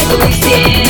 suficiente.